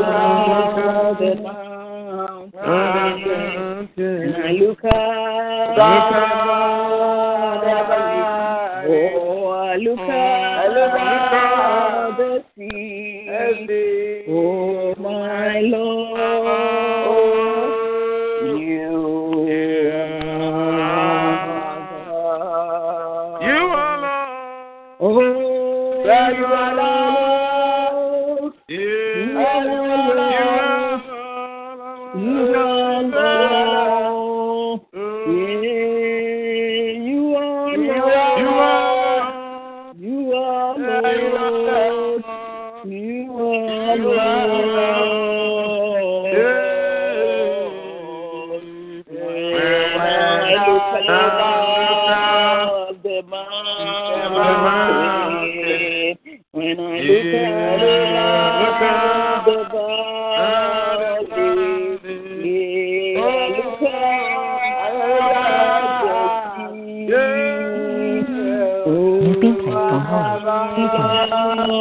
live. You are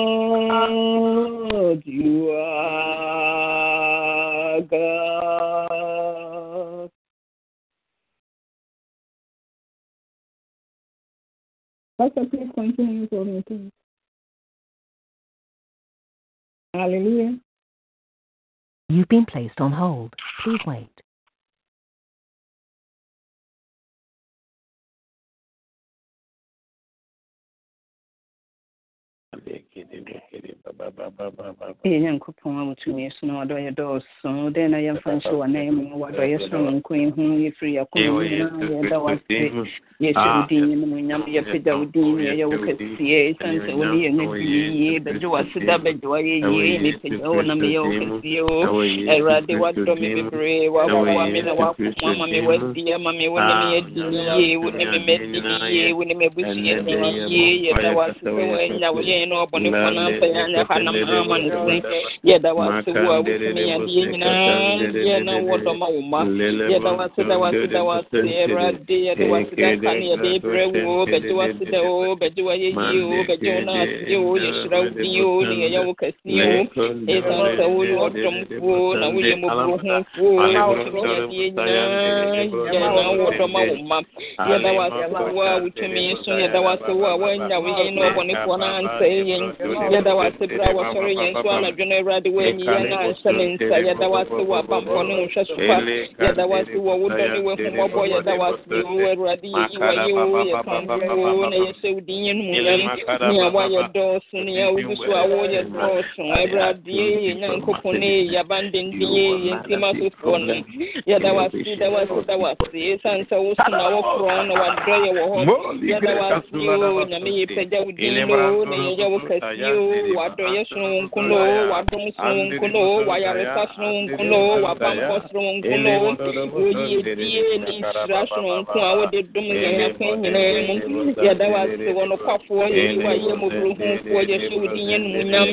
Lord, you are God. Pastor, please continue for me, please. Hallelujah. You've been placed on hold. Please wait. Ee nyankopɔn a wotumi so na wadɔyɛ dɔɔso dɛn na yɛmfa nhyɛ w'anan mu wadɔyɛ sononko ehu yɛfiri yɛakoma mu nyinaa yɛda wase yɛhyɛ wo din animuonyam yɛpagya wo din yɛyɛ wo kɛseɛ ɛsiane sɛ wo ne yɛn adi yie bɛgye wase da bɛgye wayɛ yie mepagya wo na meyɛ wo kɛseɛ o awurade wadɔ me bebree wawawa me na wakoma ama me wadi ama me wo ne me adi yie wo ne me madi yie wo ne me abusua di yie yɛda wase sɛ woanya wo yɛn na ɔbɔnefoɔ nyinaa yɛda wo a wotumi so yɛda wo a woanya wo yɛn na no ansɛe yɛn yɛda wase berɛ a wɔsɔre yɛn so anadwo no awurade yɛn anhyɛ ne nsa yɛda wase wɔ abampɔ ne wo hwɛ so pa yɛda wase wɔ wo dɔ ne wahummɔbɔ yɛda wase wo awurade yɛyi wayɛ o yɛkamfo o na yɛhyɛ wo din yɛ nomuyam nea woayɛ dɔɔso nea wogu so a woyɛ dɔɔso awurade yɛ nyankopɔn ne yɛabandenden yɛ yɛntim asofoɔ no yɛda wase da wase da wase ɛsiane sɛ wo so na wokorɔn na wadɔ yɛ wɔ hɔ yɛda wase o nyame yɛpagya wo din no na yɛyɛ wo kɛseɛ o wadɔyɛ sononko no wadom sononko no wayaresa sononko no wabampɔ sononko no oyiedie ne nhyira sononko a wode dom yɛn akwan nyinaa mu yɛda wase wɔ nokwafoɔ yɛyi wayɛ mmɔborɔhufoɔ yɛhyɛ wo din yɛ nomonyam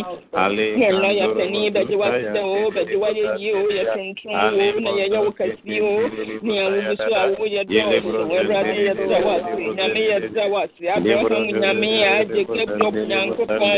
yɛnnɔ yɛpani bɛgye wase dɛ o bɛgye wayɛ yie o yɛ tontom o na yɛyɛ wo kɛseɛ o nea wogu so a woyɛ dɔɔso awurade yɛda wase nyame yɛda wase abraham nyame a agye jacob nyankopɔn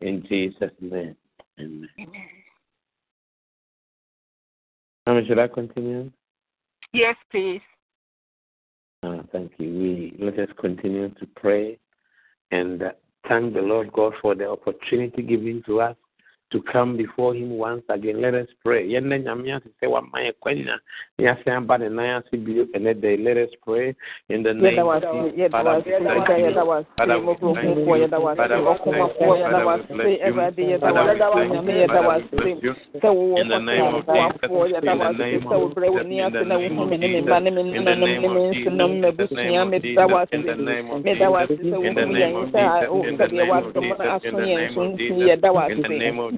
In Jesus' name. Amen. How should I continue? Yes, please. Uh, thank you. We let us continue to pray and thank the Lord God for the opportunity given to us to come before Him once again. Let us pray. Let us pray in the name of Jesus. Father, we thank you. Father, we thank you. Father, we thank you. Father, we thank you. In the name of Jesus. In the name of Jesus. In the name of Jesus. In the name of Jesus. In the name of Jesus. In the name of Jesus. In the name of Jesus. In the name of Jesus. In the name of Jesus. In the name of nyame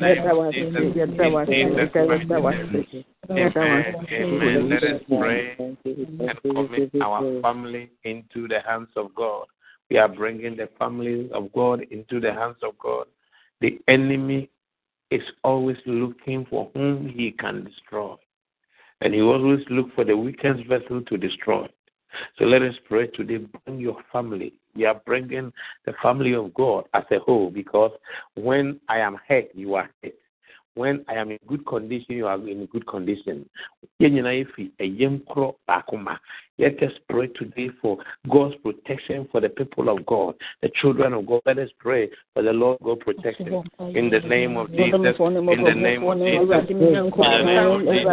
yɛda wase yɛda wase Amen. Let us pray and commit our family into the hands of God. We are bringing the families of God into the hands of God. The enemy is always looking for whom he can destroy. And he always looks for the weakest vessel to destroy. So let us pray today. Bring your family. We are bringing the family of God as a whole because when I am hurt, you are hurt. When I am in good condition, you are in good condition. Let us pray today for God's protection for the people of God, the children of God. Let us pray for the Lord God protection in the name of Jesus. In the name of Jesus. In the name of Jesus.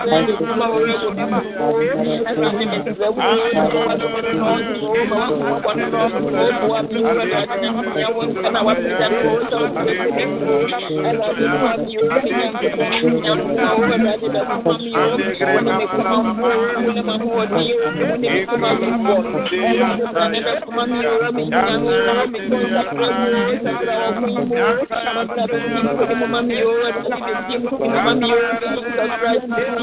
ma hoɔden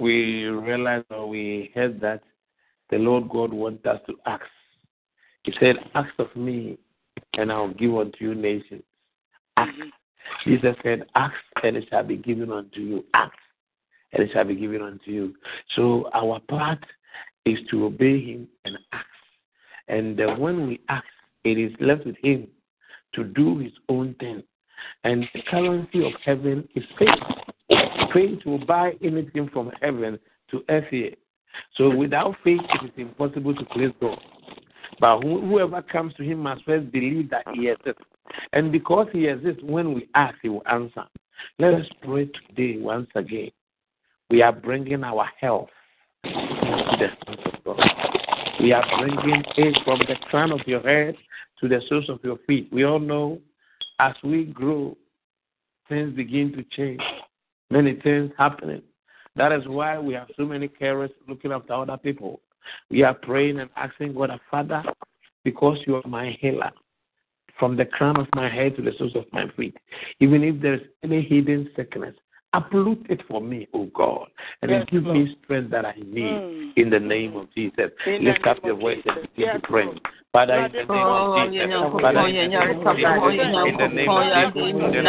we realized or we heard that the Lord God wants us to ask. He said, Ask of me, and I'll give unto you nations. Ask. Jesus said, Ask, and it shall be given unto you. Ask, and it shall be given unto you. So our part is to obey Him and ask. And uh, when we ask, it is left with Him to do His own thing. And the currency of heaven is faith. Faith will buy anything from heaven to earth here. So without faith, it is impossible to please God. But whoever comes to Him must first believe that He exists. And because He exists, when we ask, He will answer. Let us pray today once again. We are bringing our health to the hands of God. We are bringing it from the crown of your head to the soles of your feet. We all know as we grow, things begin to change. Many things happening. That is why we have so many carers looking after other people. We are praying and asking God, our Father, because you are my healer, from the crown of my head to the soles of my feet, even if there is any hidden sickness, uproot it for me, O God, and Yes, give Lord. me strength that I need Mm. in the name of Jesus. In Lift up your voice and begin Yes, to pray. Father, in the name of Jesus, Father, in the name of Jesus,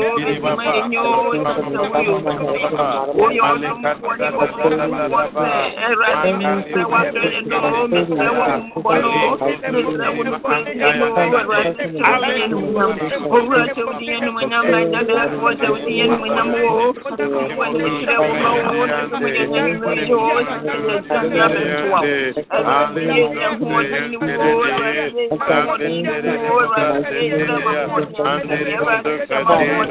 Hallelujah.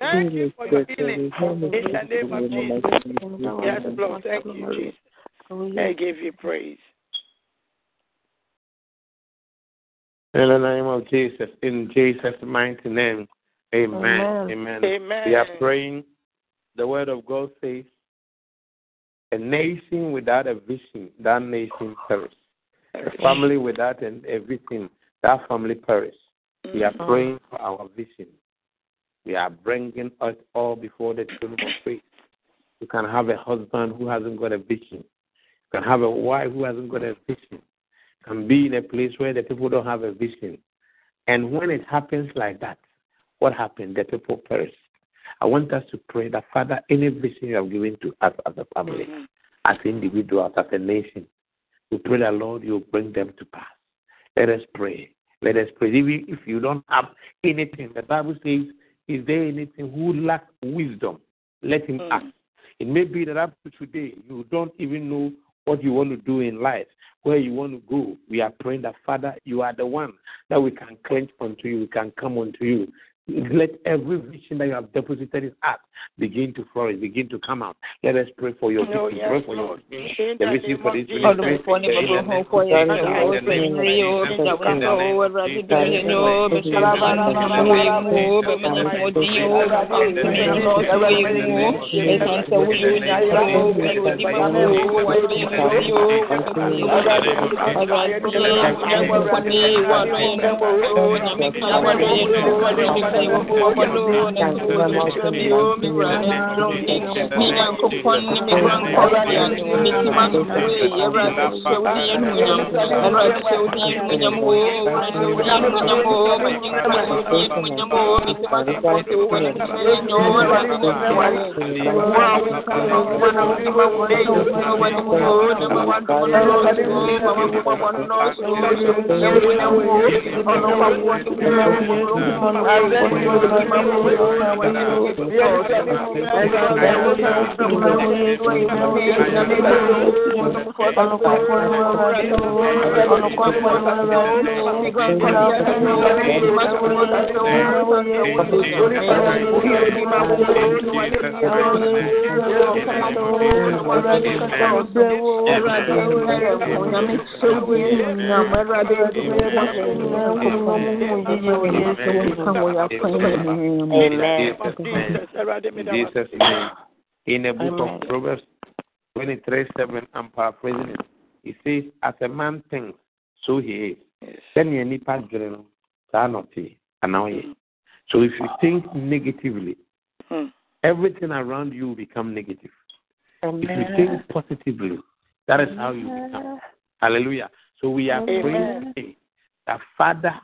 Thank you for your healing. In the name of Jesus. Yes, Lord. Thank you, Jesus. I give you praise. In the name of Jesus, in Jesus' mighty name, amen. Amen. Amen. Amen. We are praying. The word of God says, a nation without a vision, that nation perishes. A family without an, a vision, that family perishes. We are Mhm. praying for our vision. We are bringing us all before the throne of faith. You can have a husband who hasn't got a vision. You can have a wife who hasn't got a vision. Can be in a place where the people don't have a vision. And when it happens like that, what happened? The people perish. I want us to pray that, Father, any vision you have given to us as a family, mm-hmm. as individuals, as a nation, we pray that, Lord, you bring them to pass. Let us pray. Let us pray. Even if you don't have anything, the Bible says, Is there anything who lacks wisdom? Let him mm. ask. It may be that up to today, you don't even know what you want to do in life, where you want to go. We are praying that, Father, you are the one that we can clench unto you, we can come unto you. Let every vision that you have deposited in us begin to flourish, begin to come out. Let us pray for your Oh, vision. yes, Pray for your Lord. vision. In The the vision for this Jesus. ministry. Ọlọ́run ní In the gbogbo name ohun kọ́ yẹn in the ní name ọwọ́ of sẹ́yìn rí o Jesus. nígbà wọn In the kọ́ name owó of ẹ̀rọ Jesus. adébíyẹ ní o bẹ̀sẹ̀ ní ọmọ ìmú o bẹ̀mí ní mo dín o bàbá òkúta ní lọ́ọ̀sì wọ ìmú o ẹ̀sán sẹ́ wọ́n yóò ní ayé o wọ́n yóò ní máa mú o wọ́n yóò ní mú o wọ́n yóò ní o ọ̀rọ̀ adé ẹ̀kọ́ ní ìwọ lóyún ní o nyàmí kan wà lóyún ní o wọ́n lóyún ní o wọ́n lóyún ní o mi o mi wura ní mi nyankopɔn ne me wura nkɔsia ne o mi ti ma so e yɛwura ti hyɛ wo din yɛn nuonyam ɛwura ti hyɛ wo din yɛn nuonyam o wura ti hyɛ wo din yɛn nuonyam o ma ti nkira hyɛ wo din yɛn nuonyam o mi ti ma so fɔ sɛ wo wɔ ne ti hyɛ yɛn nyɛ o ɛwura ti hyɛ wo din yɛn wo a wo ka ma wo na wo ti ma wo ne yi wo wɔ ne mu o na ma wa dɔm nɔɔso o ma wa bɔ bɔ nɔɔso o hyɛ wo din yɛn nuonyam o ɔno wa wɔ ne mu o ɔno wa wɔ ne mu o ti ma wo o na wa yɛ o Amen. In Jesus' name. In the book of Proverbs 23 7, I'm paraphrasing it. It says, As a man thinks, so he is. Then you need to not and now he. So if you think negatively, everything around you will become negative. If you think positively, that is how you become. Hallelujah. So we are praying that Father,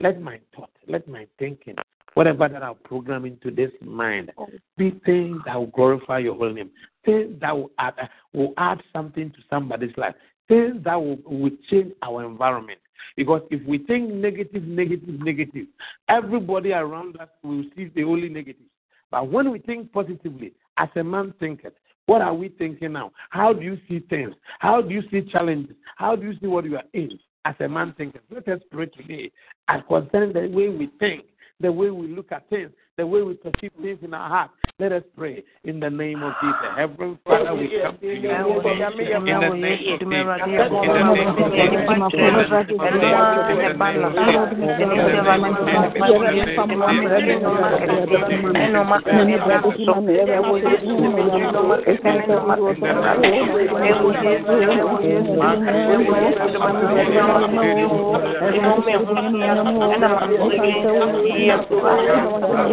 let my thought, let my thinking, whatever that I'll program into this mind, be things that will glorify your holy name, things that will add, uh, will add something to somebody's life, things that will, will change our environment. Because if we think negative, negative, negative, everybody around us will see the only negative. But when we think positively, as a man thinketh, what are we thinking now? How do you see things? How do you see challenges? How do you see what you are in as a man thinketh? Let us pray today as concerning the way we think, the way we look at things, the way we perceive things in our heart. Let us pray in the name of Jesus. Heavenly Father, we come to you. In the name of Jesus. In the name of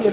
Jesus.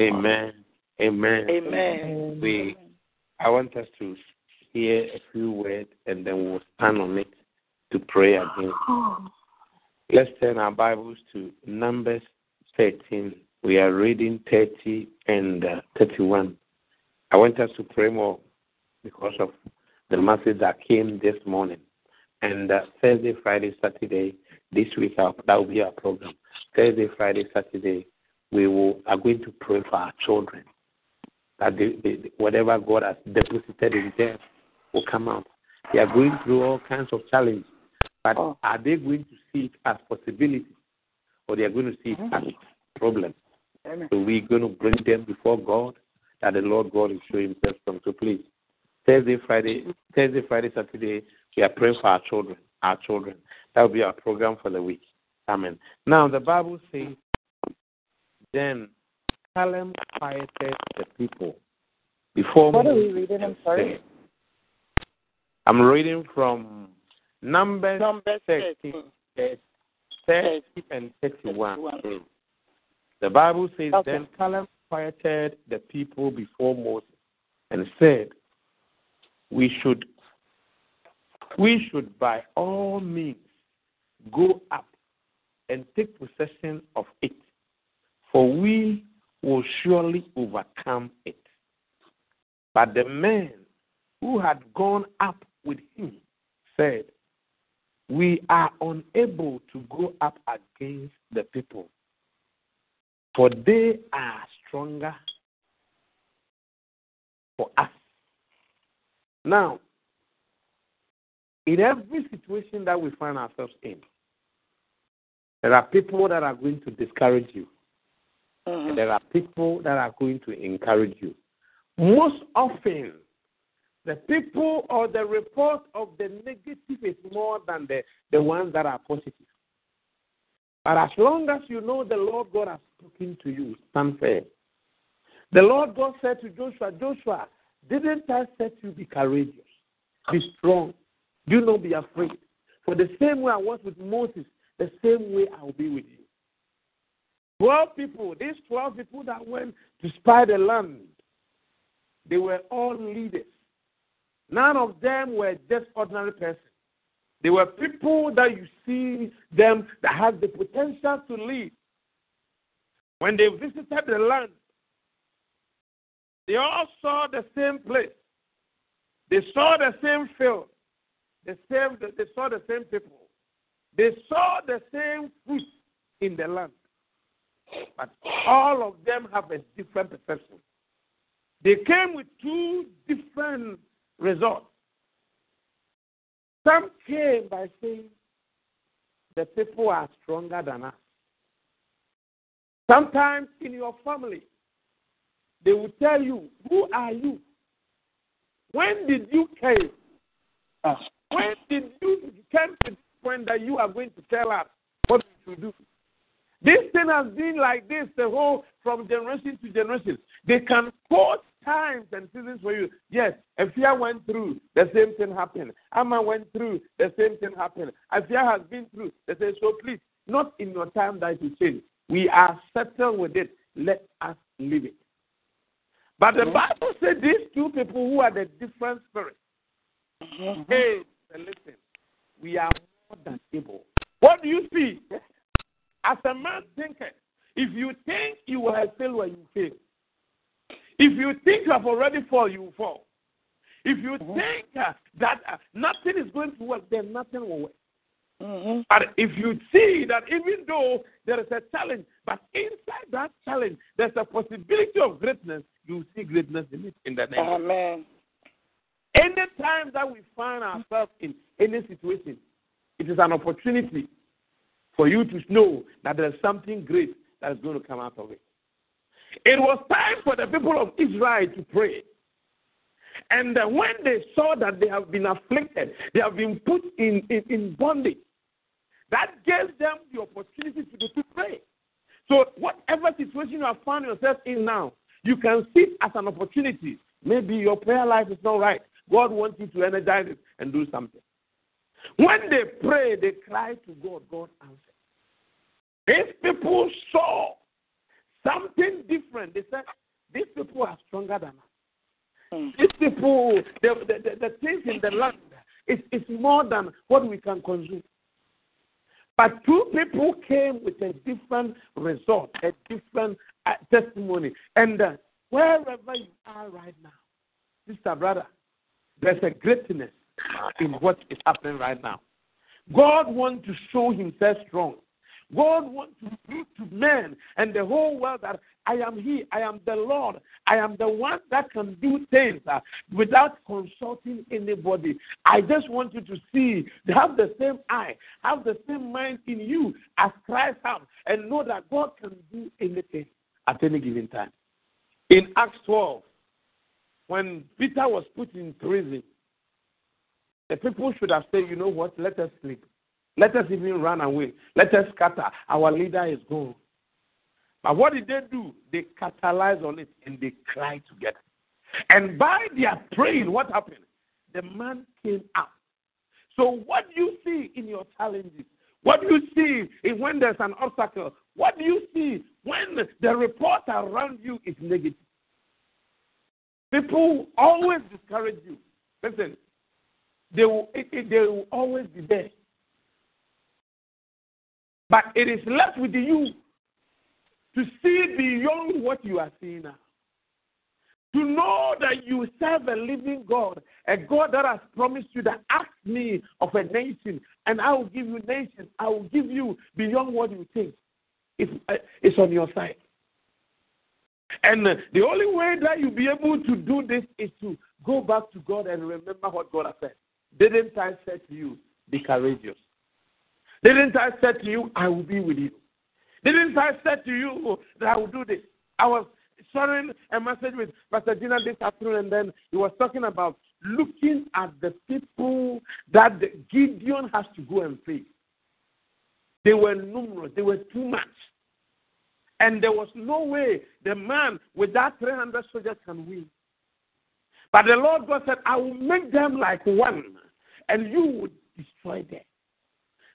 Amen. Amen. Amen. We, I want us to hear a few words and then we'll stand on it to pray again. Let's turn our Bibles to Numbers 13. We are reading 30 and uh, 31. I want us to pray more because of the message that came this morning. And uh, Thursday, Friday, Saturday, this week, our, that will be our program. Thursday, Friday, Saturday, we will are going to pray for our children that they, they, whatever God has deposited in them will come out. They are going through all kinds of challenges, but oh. are they going to see it as possibility, or they are going to see it as problem? So we're going to bring them before God that the Lord God will show Himself from. So please, Thursday, Friday, Thursday, Friday, Saturday, we are praying for our children. Our children. That will be our program for the week. Amen. Now the Bible says, then Caleb quieted the people before. What are we reading? I'm sorry. I'm reading from Numbers, Numbers 30, 30, 30 and 31. Mm. The Bible says, okay. Then Caleb quieted the people before Moses and said, We should we should by all means go up and take possession of it, for we will surely overcome it. But the men who had gone up with him said, We are unable to go up against the people, for they are stronger for us. Now, in every situation that we find ourselves in, there are people that are going to discourage you. Mm-hmm. There are people that are going to encourage you. Most often, the people or the report of the negative is more than the, the ones that are positive. But as long as you know the Lord God has spoken to you, stand firm. The Lord God said to Joshua, Joshua, didn't I say you be courageous, be strong, do not be afraid. For the same way I was with Moses, the same way I will be with you. Twelve people, these twelve people that went to spy the land, they were all leaders. None of them were just ordinary persons. They were people that you see them that had the potential to lead. When they visited the land, they all saw the same place. They saw the same field. They, same, they saw the same people. They saw the same fruit in the land. But all of them have a different perception. They came with two different results. Some came by saying the people are stronger than us. Sometimes in your family, they will tell you, Who are you? When did you came? Ah. When did you come to the point that you are going to tell us what we should do? This thing has been like this the whole from generation to generation. They can quote times and seasons for you. Yes, Afia went through, the same thing happened. Amma went through, the same thing happened. Afia has been through. They say, so please, not in your time that you change. We are settled with it. Let us live it. But the mm-hmm. Bible said these two people who are the different spirits, Mm-hmm. Hey, listen, we are more than able. What do you see? As a man thinketh, if you think you will failed when you fail. If you think you have already fallen, you will fall. If you mm-hmm. think uh, that uh, nothing is going to work, then nothing will work. Mm-hmm. But if you see that even though there is a challenge, but inside that challenge, there's a possibility of greatness, you see greatness in it in the name. Amen. Anytime that we find ourselves in any situation, it is an opportunity for you to know that there's something great that is going to come out of it. It was time for the people of Israel to pray. And uh, when they saw that they have been afflicted, they have been put in, in, in bondage, that gave them the opportunity to, to pray. So, whatever situation you have found yourself in now, you can see it as an opportunity. Maybe your prayer life is not right. God wants you to energize it and do something. When they pray, they cry to God, God answers. These people saw something different. They said, These people are stronger than us. Mm. These people, the, the, the, the, things in the land is, is more than what we can consume. But two people came with a different result, a different uh, testimony. And uh, wherever you are right now, sister, brother, there's a greatness in what is happening right now. God wants to show himself strong. God wants to prove to men and the whole world that I am He, I am the Lord, I am the one that can do things uh, without consulting anybody. I just want you to see, have the same eye, have the same mind in you as Christ has, and know that God can do anything at any given time. In Acts 12, when Peter was put in prison, the people should have said, you know what, let us sleep. Let us even run away. Let us scatter. Our leader is gone. But what did they do? They capitalized on it and they cried together. And by their praying, what happened? The man came out. So, what do you see in your challenges? What do you see in when there's an obstacle? What do you see when the report around you is negative? People always discourage you. Listen, they will, it, it, they will always be there. But it is left with you to see beyond what you are seeing now. To know that you serve a living God, a God that has promised you that ask me of a nation, and I will give you nations. I will give you beyond what you think. It's, uh, it's on your side. And the only way that you'll be able to do this is to go back to God and remember what God has said. Didn't I say to you, be courageous? Didn't I say to you, I will be with you? Didn't I say to you that I will do this? I was sharing a message with Pastor Gina this afternoon, and then he was talking about looking at the people that Gideon has to go and face. They were numerous, they were too much. And there was no way the man with that 300 soldiers can win. But the Lord God said, I will make them like one, and you will destroy them.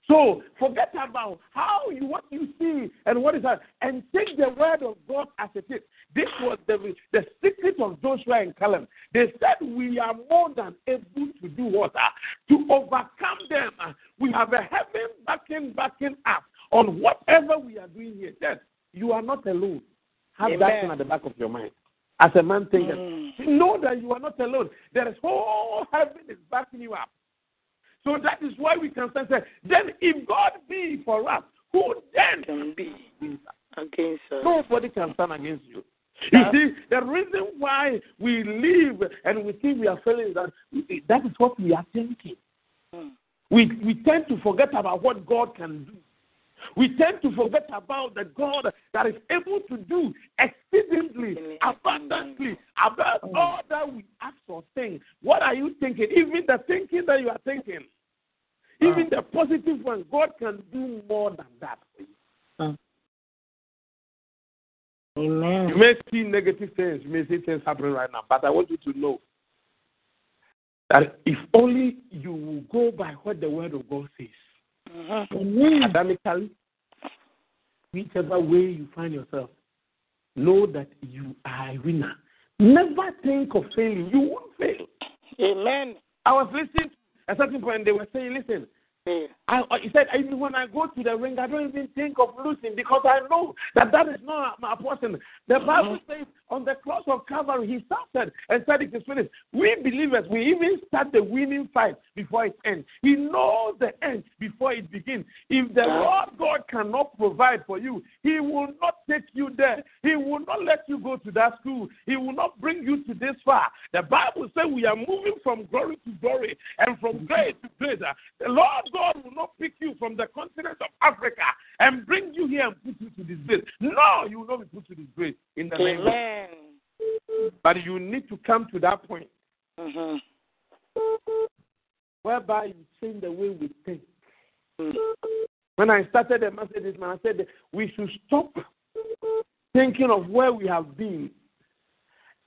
So forget about how you what you see and what is that, and take the word of God as it is. This was the the secret of Joshua and Caleb. They said we are more than able to do what to overcome them. We have a heaven backing backing up on whatever we are doing here. Yes, you are not alone. Have Amen. that at the back of your mind. As a man thinker, mm. know that you are not alone. There is whole heaven is backing you up. So that is why we can say, then if God be for us, who then can be against us? Nobody can stand against you. You see, the reason why we live and we think we are failing that that is what we are thinking. Hmm. We we tend to forget about what God can do. We tend to forget about the God that is able to do exceedingly, abundantly, above all that we ask or think. What are you thinking? Even the thinking that you are thinking, even the positive one, God can do more than that for you. Amen. You may see negative things, you may see things happening right now, but I want you to know that if only you will go by what the Word of God says, mm-hmm. academically, whichever way you find yourself, know that you are a winner. Never think of failing. You won't fail. Amen. I was listening at certain point, they were saying, listen, I, he said, even when I go to the ring, I don't even think of losing because I know that that is not my portion. The Bible mm-hmm. says on the cross of Calvary, he suffered and said it is finished. We believers, we even start the winning fight before it ends. He knows the end before it begins. If the Lord God cannot provide for you, He will not take you there. He will not let you go to that school. He will not bring you to this far. The Bible says we are moving from glory to glory and from grace to grace. The Lord God will not pick you from the continent of Africa and bring you here and put you to this place. No, you will not be put to this place in the name of But you need to come to that point mm-hmm. whereby you change the way we think. Mm-hmm. When I started the message, this man, I said we should stop thinking of where we have been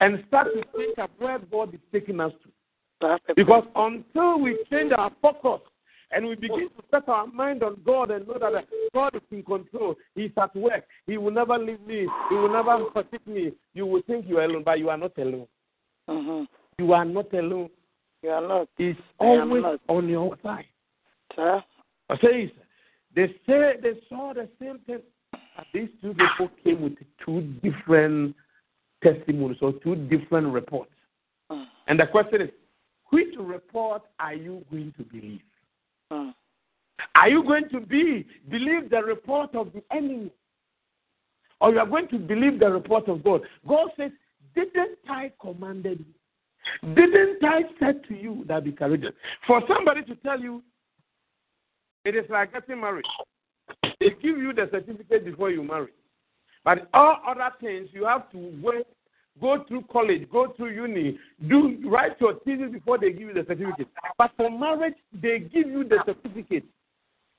and start to think of where God is taking us to. Because until we change our focus and we begin to set our mind on God and know that God is in control. He's at work. He will never leave me. He will never forsake me. You will think you are alone, but you are not alone. Mm-hmm. You are not alone. You are not. He's always on your side. Sir? I say, they say they saw the same thing. These two people came with two different testimonies or two different reports. Mm. And the question is, which report are you going to believe? Mm. Are you going to be believe the report of the enemy? Or you are going to believe the report of God? God says, Didn't I commanded you? Didn't I said to you that be courageous? For somebody to tell you it is like getting married. They give you the certificate before you marry. But all other things you have to wait go through college, go through uni, do write your thesis before they give you the certificate. But for marriage, they give you the certificate.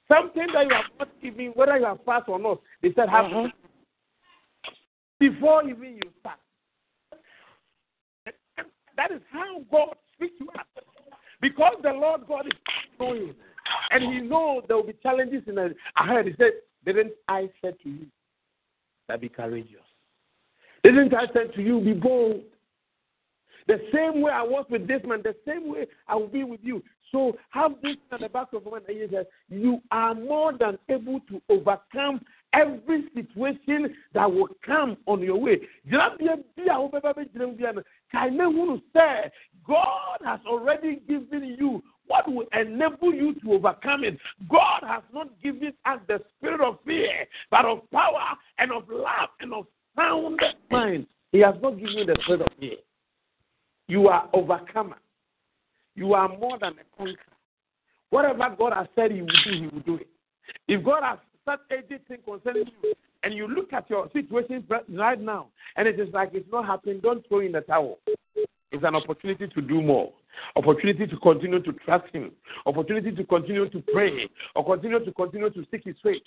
Something that you have not given, whether you have passed or not, they said have uh-huh. before even you start. That is how God speaks to us. Because the Lord God is knowing, and He knows there will be challenges in ahead. He said, Didn't I say to you that be courageous? Didn't I say to you, be bold? The same way I was with this man, the same way I will be with you. So have this at the back of your mind that you are more than able to overcome every situation that will come on your way. God has already given you what will enable you to overcome it. God has not given us the spirit of fear, but of power and of love and of sound mind. He has not given you the spirit of fear. You are overcomer. You are more than a conqueror. Whatever God has said He will do, He will do it. If God has said anything concerning you, and you look at your situation right now, and it is like it's not happening, don't throw in the towel. It's an opportunity to do more, opportunity to continue to trust Him, opportunity to continue to pray, or continue to continue to seek His face.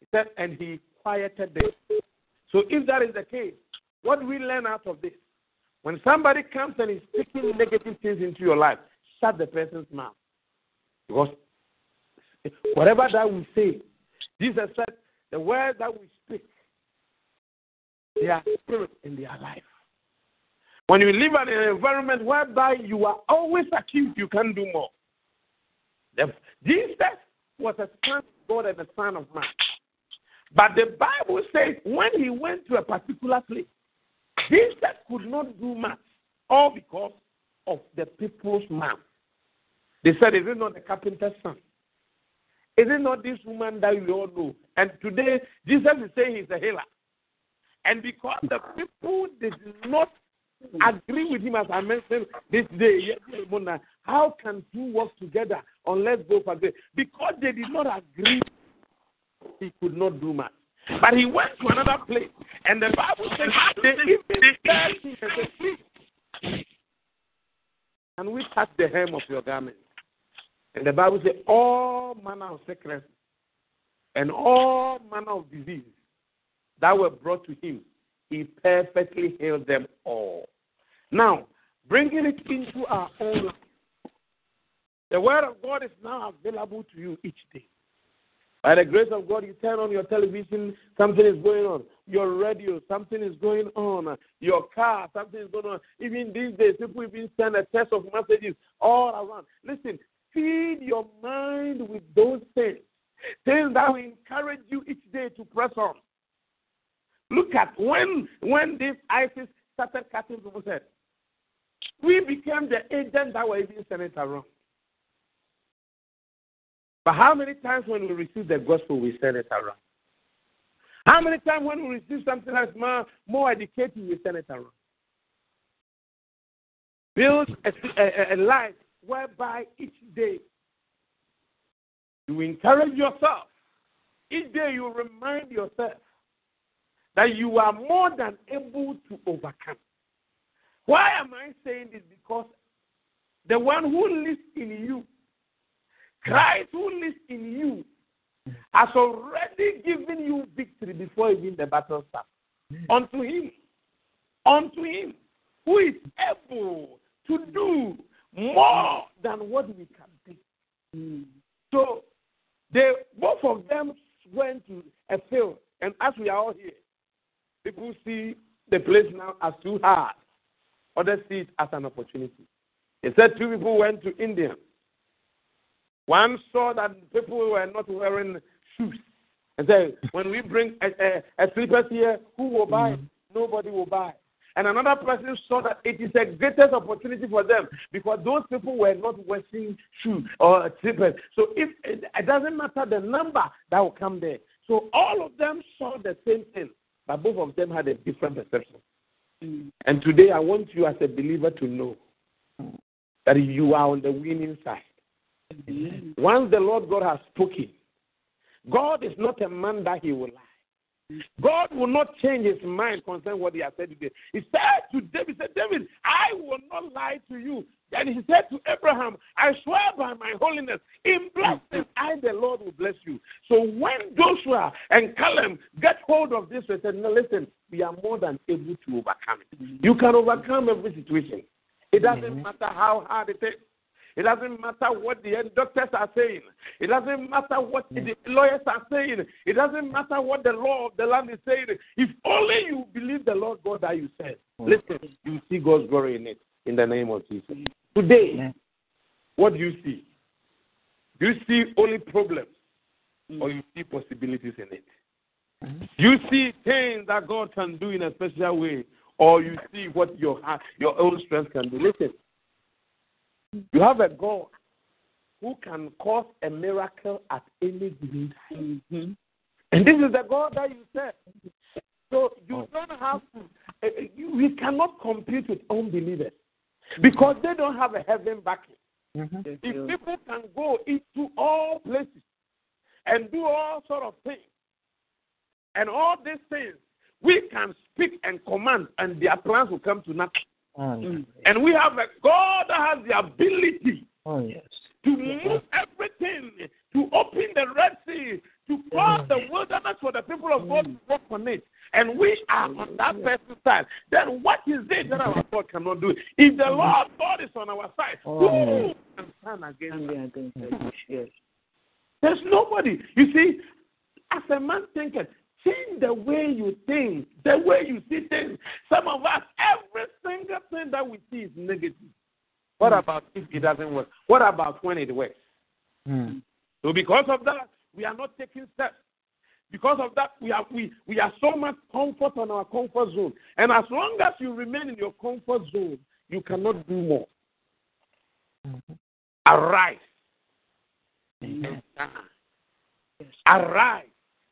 He said, and He quieted them. So if that is the case, what do we learn out of this? When somebody comes and is speaking negative things into your life, shut the person's mouth. Because whatever that we say, Jesus said, the words that we speak, they are spirit in their life. When you live in an environment whereby you are always accused, you can do more. Jesus was a son of God and a son of man. But the Bible says when he went to a particular place, Jesus could not do much, all because of the people's mouth. They said, Is it not the carpenter's son? Is it not this woman that we all know? And today, Jesus is saying he's a healer. And because the people did not agree with him, as I mentioned this day, how can two work together unless both agree? Because they did not agree he could not do much. But he went to another place, and the Bible says they even him and said, Please, can we touch the hem of your garment? And the Bible says, All manner of sickness and all manner of disease that were brought to him, he perfectly healed them all. Now, bringing it into our own life, the word of God is now available to you each day. By the grace of God, you turn on your television, something is going on. Your radio, something is going on. Your car, something is going on. Even these days, people even send a test of messages all around. Listen, feed your mind with those things, things that will encourage you each day to press on. Look at when when this ISIS started cutting people's head. We became the agent that were even sending it around. But how many times when we receive the gospel, we send it around? How many times when we receive something that's more, more educating, we send it around? Build a, a, a life whereby each day you encourage yourself. Each day you remind yourself that you are more than able to overcome. Why am I saying this? Because the one who lives in you Christ who lives in you has already given you victory before even the battle starts. Unto him, unto him who is able to do more than what we can do. So they both of them went to a field, and as we are all here, people see the place now as too hard. Others see it as an opportunity. They said two people went to India one saw that people were not wearing shoes. And said, when we bring a, a, a slippers here, who will buy? Mm-hmm. Nobody will buy. And another person saw that it is a greatest opportunity for them because those people were not wearing shoes or slippers. So if it, it doesn't matter the number that will come there. So all of them saw the same thing, but both of them had a different perception. Mm. And today I want you as a believer to know that you are on the winning side. Once the Lord God has spoken, God is not a man that he will lie. God will not change his mind concerning what he has said today. He said to David, said, David, I will not lie to you. And he said to Abraham, I swear by my holiness, in blessing I, the Lord, will bless you. So when Joshua and Caleb get hold of this, they said, No, listen, we are more than able to overcome it. You can overcome every situation. It doesn't matter how hard it is. It doesn't matter what the doctors are saying. It doesn't matter what mm. the lawyers are saying. It doesn't matter what the law of the land is saying. If only you believe the Lord God that you said, mm. listen, you see God's glory in it in the name of Jesus. Today, mm. what do you see? Do you see only problems or you see possibilities in it? You see things that God can do in a special way, or you see what your heart, your own strength can do. Listen, you have a God who can cause a miracle at any given time. Mm-hmm. And this is the God that you serve. So you oh. don't have to, uh, we cannot compete with unbelievers because they don't have a heaven backing. Mm-hmm. If people can go into all places and do all sort of things, and all these things, we can speak and command, and their plans will come to nothing. Mm. And we have a God that has the ability oh, yes. to move everything, to open the Red Sea, to cross the wilderness for the people of God to walk on it. And we are on that person's side. Then what is it that our God cannot do? If the Lord God is on our side, who oh, can stand against us? There's nobody. You see, as a man thinketh, Change the way you think, the way you see things. Some of us, every single thing that we see is negative. What mm. about if it doesn't work? What about when it works? Mm. So because of that, we are not taking steps. Because of that, we are we, we are so much comfort on our comfort zone. And as long as you remain in your comfort zone, you cannot do more. Mm-hmm. Arise. Amen. Arise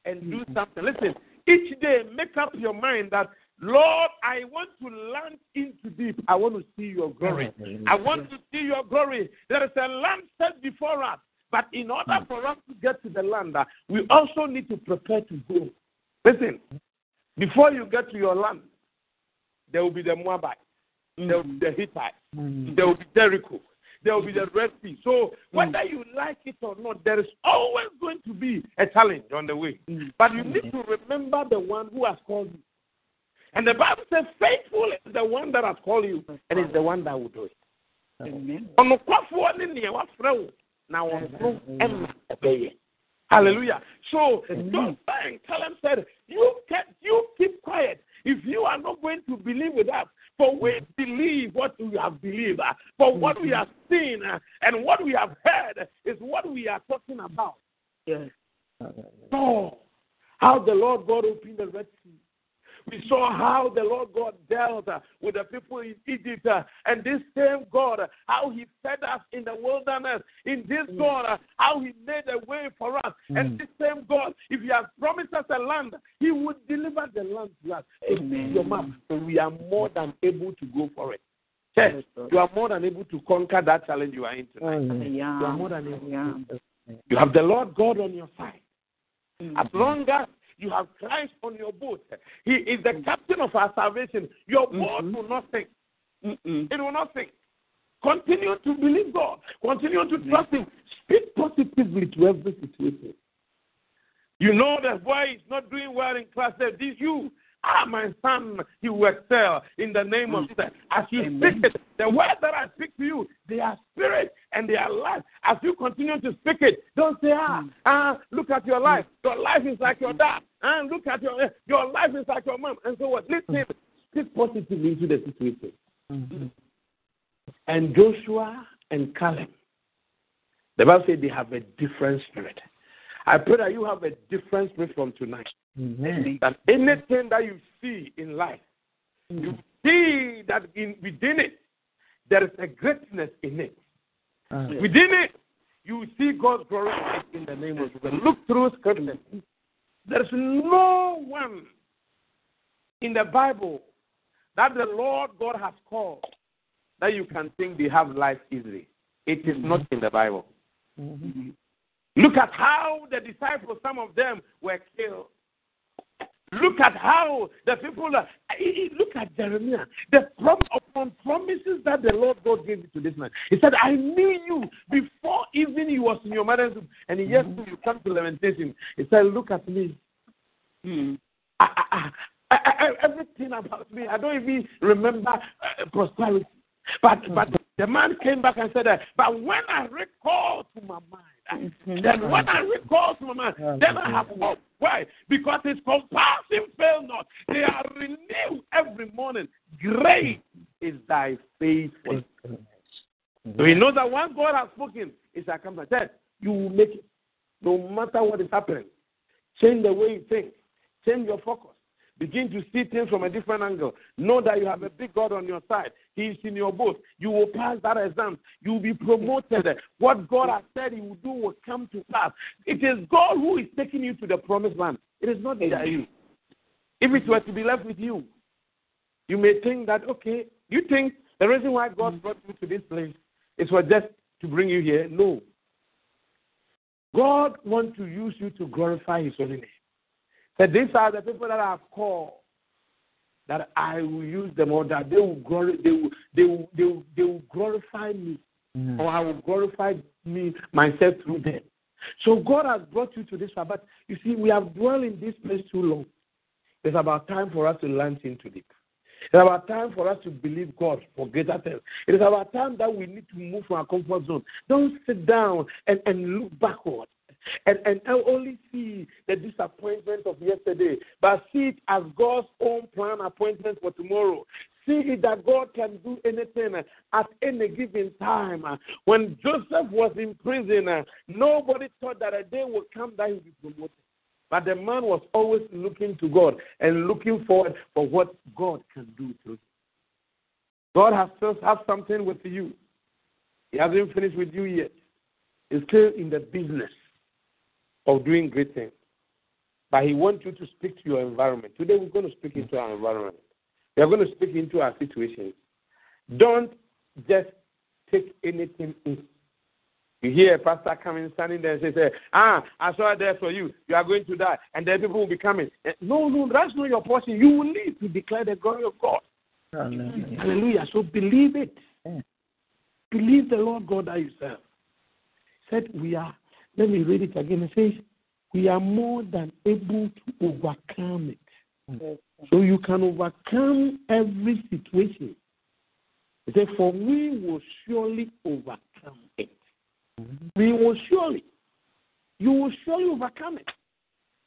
and do mm-hmm. something. Listen, each day make up your mind that, Lord, I want to land into deep. I want to see your glory. I want to see your glory. There is a land set before us. But in order mm. for us to get to the land, uh, we also need to prepare to go. Listen, before you get to your land, there will be the Moabites, there will be the Hittites, there will be Jericho, there will be the Red Sea. So whether hmm. you like it or not, there is always going to be a challenge on the way. Hmm. But you need to remember the one who has called you. And the Bible says, faithful is the one that has called you, and is the one that will do it. Amen. Hallelujah. So don't thank. and Caleb said, You kept, you keep quiet. If you are not going to believe with us, for we believe what we have believed, uh, for what we have seen uh, and what we have heard is what we are talking about. Yes. So, how the Lord God opened the Red Sea. We saw how the Lord God dealt uh, with the people in Egypt, uh, and this same God, uh, how He fed us in the wilderness. In this mm. God, how He made a way for us. Mm. And this same God, if He has promised us a land, He would deliver the land to us. Amen. Your mouth, so we are more than able to go for it. Yes, you are more than able to conquer that challenge you are in tonight. Mm. Yeah. You are more than able. Yeah. You have the Lord God on your side. Mm. As long as you have Christ on your boat. He is the captain of our salvation. Your boat mm-hmm. will not sink. Mm-mm. It will not sink. Continue to believe God. Continue to trust Him. Speak positively to every situation. You know that boy is not doing well in class. That This you Ah, my son, he will excel in the name of Jesus. As you Amen. speak it, the words that I speak to you, they are spirit and they are life. As you continue to speak it, don't say, ah, mm. ah, look at your life. Your life is like your dad. And look at your your life is like your mom. And so what? Listen, speak positively into the situation. Mm-hmm. And Joshua and Caleb, the Bible said they have a different spirit. I pray that you have a different spirit from tonight. Amen. That anything that you see in life, mm. you see that in within it, there is a greatness in it. Uh, within it, you see God's glory in the name of Jesus. Look through scripture. There's no one in the Bible that the Lord God has called that you can think they have life easily. It is mm-hmm. not in the Bible. Mm-hmm. Look at how the disciples, some of them were killed. Look at how the people are. Look at Jeremiah. The prom, upon promises that the Lord God gave to this man. He said, I knew you before even you was in your mother's womb. And yes, mm-hmm. you come to lamentation. He said, Look at me. Mm. I, I, I, everything about me, I don't even remember uh, prosperity. But, mm-hmm. but the man came back and said, that, But when I recall to my mind, Mm-hmm. Then when I recall to my mind, then I have hope. Why? Because his compassion fail not. They are renewed every morning. Great is thy faithfulness. So he knows that once God has spoken, it shall come to death. You will make it. No matter what is happening. Change the way you think. Change your focus. Begin to see things from a different angle. Know that you have a big God on your side. He is in your boat. You will pass that exam. You will be promoted. What God has said He will do will come to pass. It is God who is taking you to the promised land. It is not you. If it were to be left with you, you may think that, okay, you think the reason why God brought you to this place is for just to bring you here. No. God wants to use you to glorify His holy name. That these are the people that I have called that I will use them or that they will glorify they will they will they will, they will glorify me mm. or I will glorify me myself through them. So God has brought you to this but you see, we have dwelled in this place too long. It's about time for us to launch into deep. It's about time for us to believe God for greater things. It is about time that we need to move from our comfort zone. Don't sit down and, and look backward and, and only see the disappointment of yesterday, but see it as God's own plan appointment for tomorrow. See it that God can do anything at any given time. When Joseph was in prison, nobody thought that a day would come that he would be promoted. But the man was always looking to God and looking forward for what God can do through him. God has still have something with you. He hasn't finished with you yet. He's still in the business of doing great things. But He wants you to speak to your environment. Today, we're going to speak into our environment. We are going to speak into our situations. Don't just take anything in. You hear a pastor coming, standing there, and say, Ah, I saw it there for you. You are going to die. And then people will be coming. Eh, no, no, that's not your portion. You will live to declare the glory of God. Hallelujah. Hallelujah. So believe it. Yeah. Believe the Lord God that you serve. Said we are let me read it again. It says, We are more than able to overcome it. So you can overcome every situation. It says, For we will surely overcome it. Mm-hmm. We will surely. you will surely overcome it.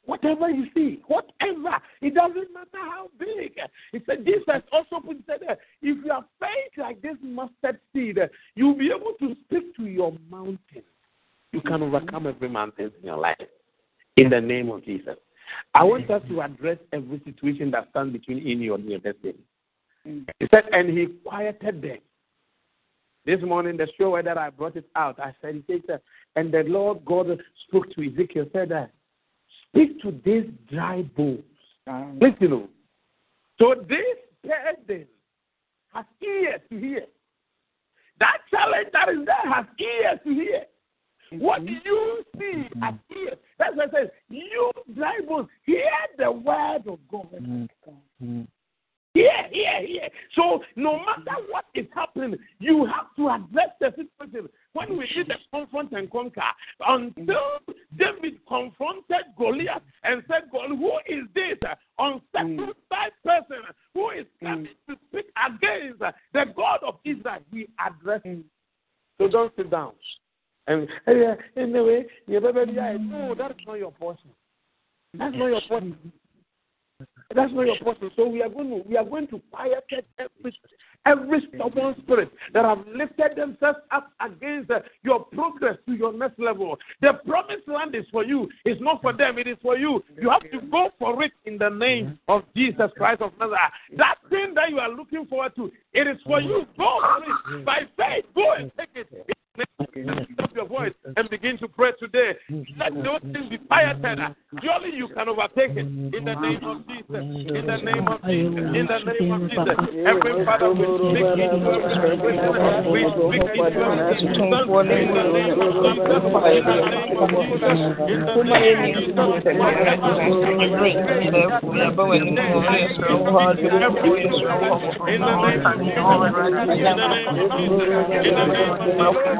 Whatever you see, whatever, it doesn't matter how big. He said, Jesus also put said, if you have faith like this mustard seed, you'll be able to speak to your mountain. You can mm-hmm. overcome every mountain in your life. In the name of Jesus. I want us to mm-hmm. address every situation that stands between you and your destiny. Mm-hmm. He said, and he quieted them. This morning, the show that I brought it out, I said, he said, and the Lord God spoke to Ezekiel, said that, speak to these dry bones. Um, Listen, oh. so this person has ears to hear. That challenge that is there has ears to hear. What mm-hmm. you see as ears. That's what it says. You dry bones, hear the word of God. Mm-hmm. Here, here, here. So no matter what is happening, you have to address the situation. When we did the confront and conquer, until David confronted Goliath and said, God, who is this uncircumcised person who is coming to speak against the God of Israel? He addressed him. So don't sit down. And anyway, no, that's not your portion. That's not your portion. That's not your portion. So we are going to we are going to quiet every every stubborn spirit that have lifted themselves up against uh, your progress to your next level. The promised land is for you. It's not for them. It is for you. You have to go for it in the name of Jesus Christ of Nazareth. That thing that you are looking forward to, it is for you. Go for it by faith. Go and take it. Lift up your voice and begin to pray today. Let those things be quieted. Surely you can overtake it in the name of Jesus. In the name of Jesus. In the name of Jesus. Every father will speak into We speak into in the name of In the name of in the name of In the name of Jesus.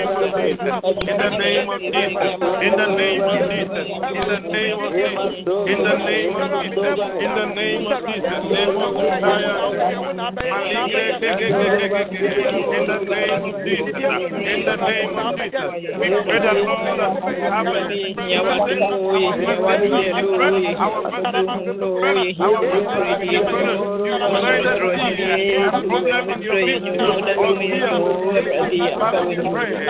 In the name of Jesus. In the name of Jesus. In the name of Jesus. In the name of Jesus. In the name of Jesus, In the name of Jesus. In the name of Jesus. We that Lord have a our Yes, Jesus'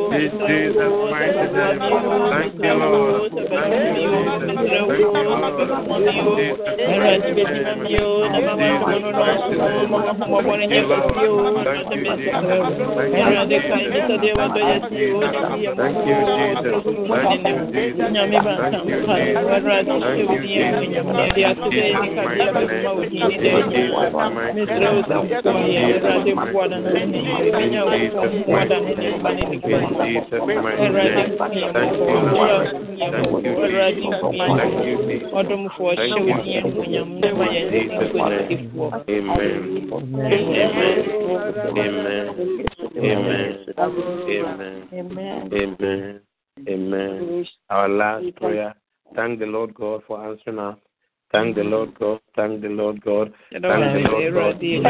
Jesus' Thank you, Lord. Thank you, Jesus. Mighty Jesus' Thank you, Lord. Thank you, Thank you, Jesus ɔdomfoɔ hyɛ wo din animuonyam na ma yɛn nkɔnadifoɔ Amen. Amen. Amen. Amen. Amen. Amen. Our last prayer. Thank the Lord God for answering us. Thank the Lord God. Thank the Lord God. Thank the Lord God. In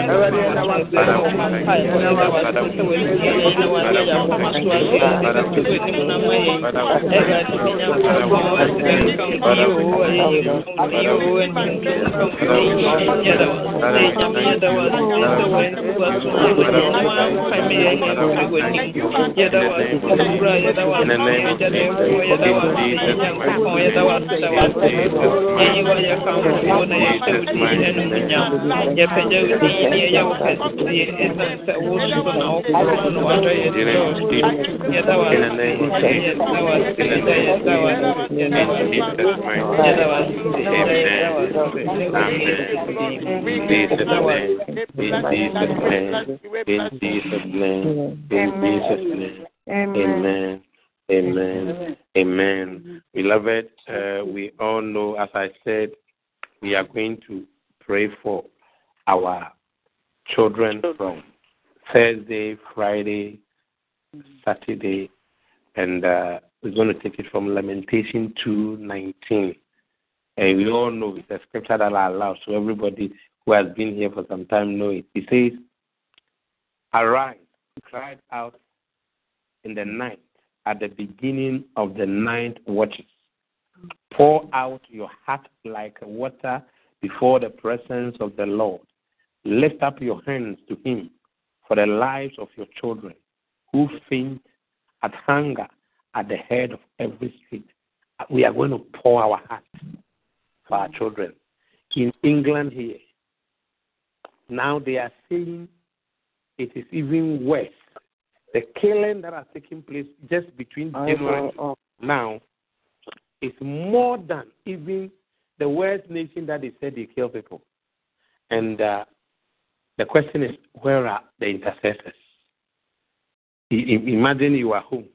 the name of Jesus. In Jesus' name. Amen. Amen. Amen. Beloved, uh, we all know, as I said, we are going to pray for our children from Thursday, Friday, Saturday, and uh, we're going to take it from Lamentation 2:19. And we all know it's a scripture that I allow, so everybody who has been here for some time know it. It says, Arise, cried out in the night at the beginning of the night watches. Pour out your heart like water before the presence of the Lord. Lift up your hands to Him for the lives of your children who faint at hunger at the head of every street. Uh, we are going to pour our heart for our children. In England, here, now they are saying it is even worse. The killing that has taken place just between January uh, now is more than even the worst nation that they said they kill people. And uh, the question is, where are the intercessors? Imagine you are home,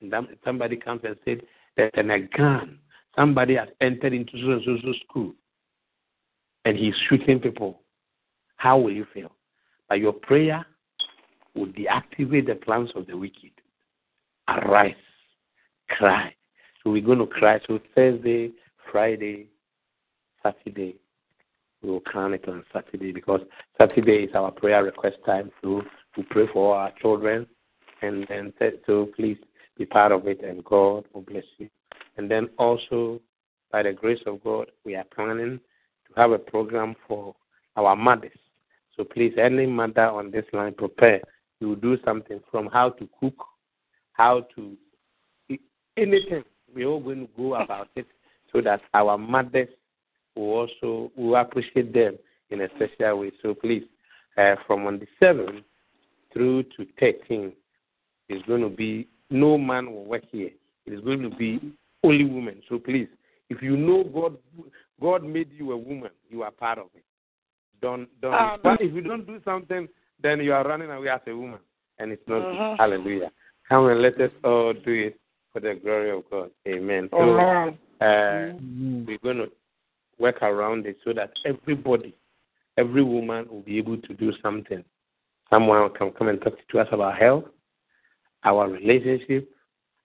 and somebody comes and said, "There's a gun. Somebody has entered into so school, and he's shooting people." How will you feel? But your prayer will deactivate the plans of the wicked. Arise, cry. So we're going to cry. So Thursday, Friday, Saturday, we will crown it on Saturday because Saturday is our prayer request time. So we pray for our children, and then so please be part of it, and God will bless you. And then also, by the grace of God, we are planning to have a program for our mothers. So please, any mother on this line, prepare. You will do something from how to cook, how to anything. We're all going to go about it so that our mothers will also will appreciate them in a special way. So please, uh, from on the seventh through to 13, it's going to be no man will work here. It is going to be only women. So please, if you know God, God made you a woman, you are part of it. Don't don't. Um, but if you don't do something, then you are running away as a woman, and it's not. Uh-huh. Hallelujah. Come and let us all do it for the glory of God. Amen. So Amen. Uh, we're going to work around it so that everybody, every woman will be able to do something. Someone can come and talk to us about health, our relationship,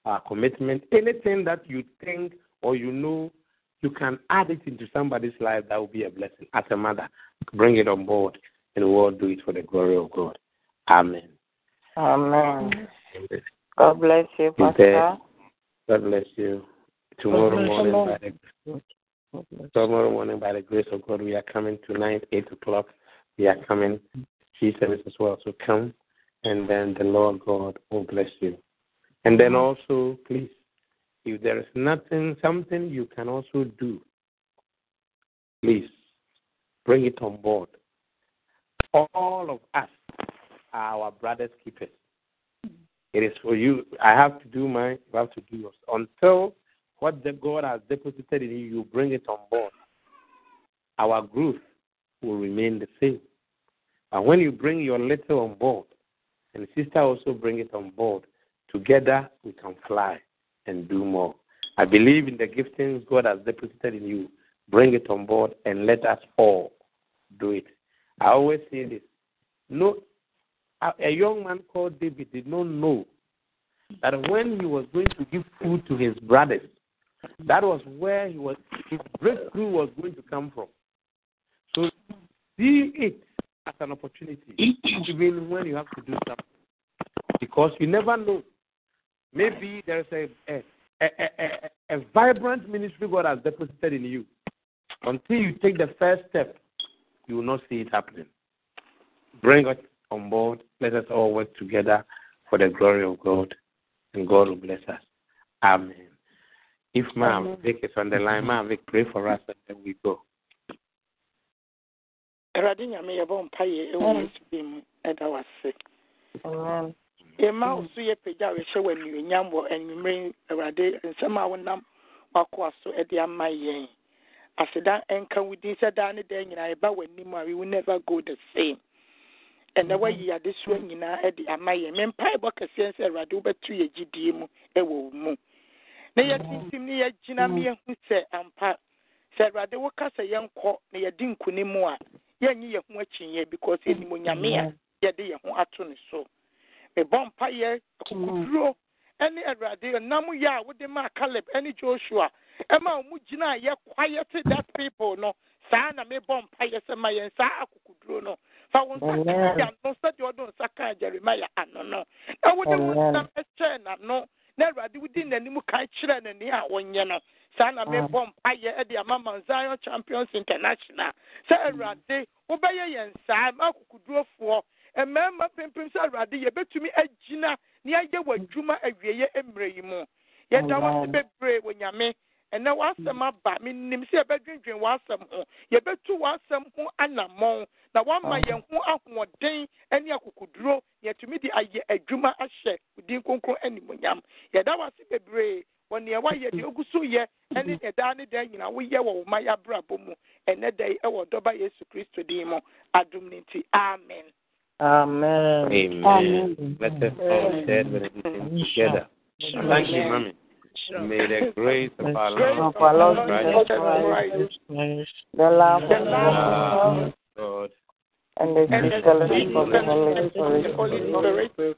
our commitment, anything that you think or you know you can add it into somebody's life that will be a blessing. As a mother, bring it on board and we'll do it for the glory of God. Amen. Amen. God bless you, Pastor. God bless you. Tomorrow morning, by the, tomorrow morning, by the grace of God, we are coming tonight, 8 o'clock. We are coming to service as well. So come, and then the Lord God will bless you. And then also, please, if there is nothing, something you can also do, please bring it on board. All of us are our brother's keepers. It is for you. I have to do mine. You have to do yours. Until what the God has deposited in you, you bring it on board. Our growth will remain the same. And when you bring your little on board, and sister also bring it on board, together we can fly and do more. I believe in the giftings God has deposited in you. Bring it on board and let us all do it. I always say this. No, a young man called David did not know that when he was going to give food to his brothers, that was where he was his breakthrough was going to come from. So see it as an opportunity, even when you have to do something. Because you never know. Maybe there's a a, a, a, a vibrant ministry God has deposited in you. Until you take the first step, you will not see it happening. Bring it on board. Let us all work together for the glory of God, and God will bless us. Amen. If Ma'am Vic is on the line, Ma'am Vic, pray for us and then we go. awurade nyame yɛbɔ mpayɛ ɛwɔ yesu bi mu ɛda wase yɛma wo so yɛpagya yɛhyɛ wɔ anuonyam wɔ anwummere awurade nsɛm a wonam wakoa so ɛde ama yɛn aseda ɛnka wo din sɛ daa ne daa nyinaa yɛba w'anim a we will never go the same ɛnɛ wayi adesoa nyinaa ɛde ama yɛn. Mempaebɔ kɛseɛ sɛ awurade wobɛto yɛ gyidie mu wo mu. Na yɛtintim ne yɛgyina me yɛhu sɛ ampa sɛ awurade woka sɛ yɛnkɔ na yɛdi nkonim mu a yɛnyi yɛn ho akyinyɛ because yɛnim onyame a yɛde yɛn ho ato ne so. Mebɔ mpayɛ akokoduro ɛne awurade nam yɛ a wode maa caleb ɛne joshua ɛma ɔmo gyina a yɛkwa yɛte that people no. Saa na mebɔ mpayɛ sɛ ma yɛn saa akokoduro no. Fa wo nsa ka ano sɛdeɛ ɔde nsa kaa jeremia ano no na wode wo nsam ɛkyɛɛ n'ano na awurade wodi n'anim kan kyerɛ n'ani a wɔnyɛ no. Saa na mebɔ mpayɛ de ama ma zion champions international. Sɛ awurade wobɛyɛ yɛn saa ma akokodurofoɔ mmarima pempem sɛ awurade yɛbɛtumi agyina ne ayɛ wɔ adwuma awieeɛ mmerɛ yi mu. Yɛda wase bebree wɔ nyame. Ɛnɛ w'asɛm aba menim sɛ yɛbɛdwendwen w'asɛm ho yɛbɛtu w'asɛm ho anammɔn na wama yɛn ho ahoɔden ne akokoduro yɛtumi de ayɛ adwuma ahyɛ din kronkron animonyam yɛda wase bebree wɔ nea wayɛ deɛ ogu so yɛ ne nea daa ne daa nyinaa woyɛ wɔ wo ma yɛabrabɔ mu ɛnɛ da yi ɛwɔ dɔba yesu kristo din mu adom no nti amen. Amen. Amen. Let us all share benediction together. Thank you, Mommy. May the grace of our Lord Jesus Christ, the love of God, and the fellowship of the Holy Spirit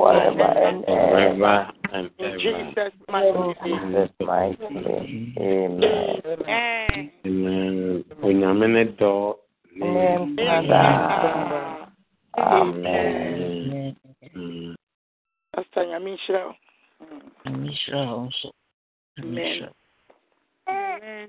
forever and ever. and in ever. Jesus' In mighty name. Jesus' mighty name. Amen. Amen. Amen. Onyame ne dɔ ne Amen. Amen. Mm. Pastor Nyame nhyira wo. Nhyira wo nso. Amen. Amen.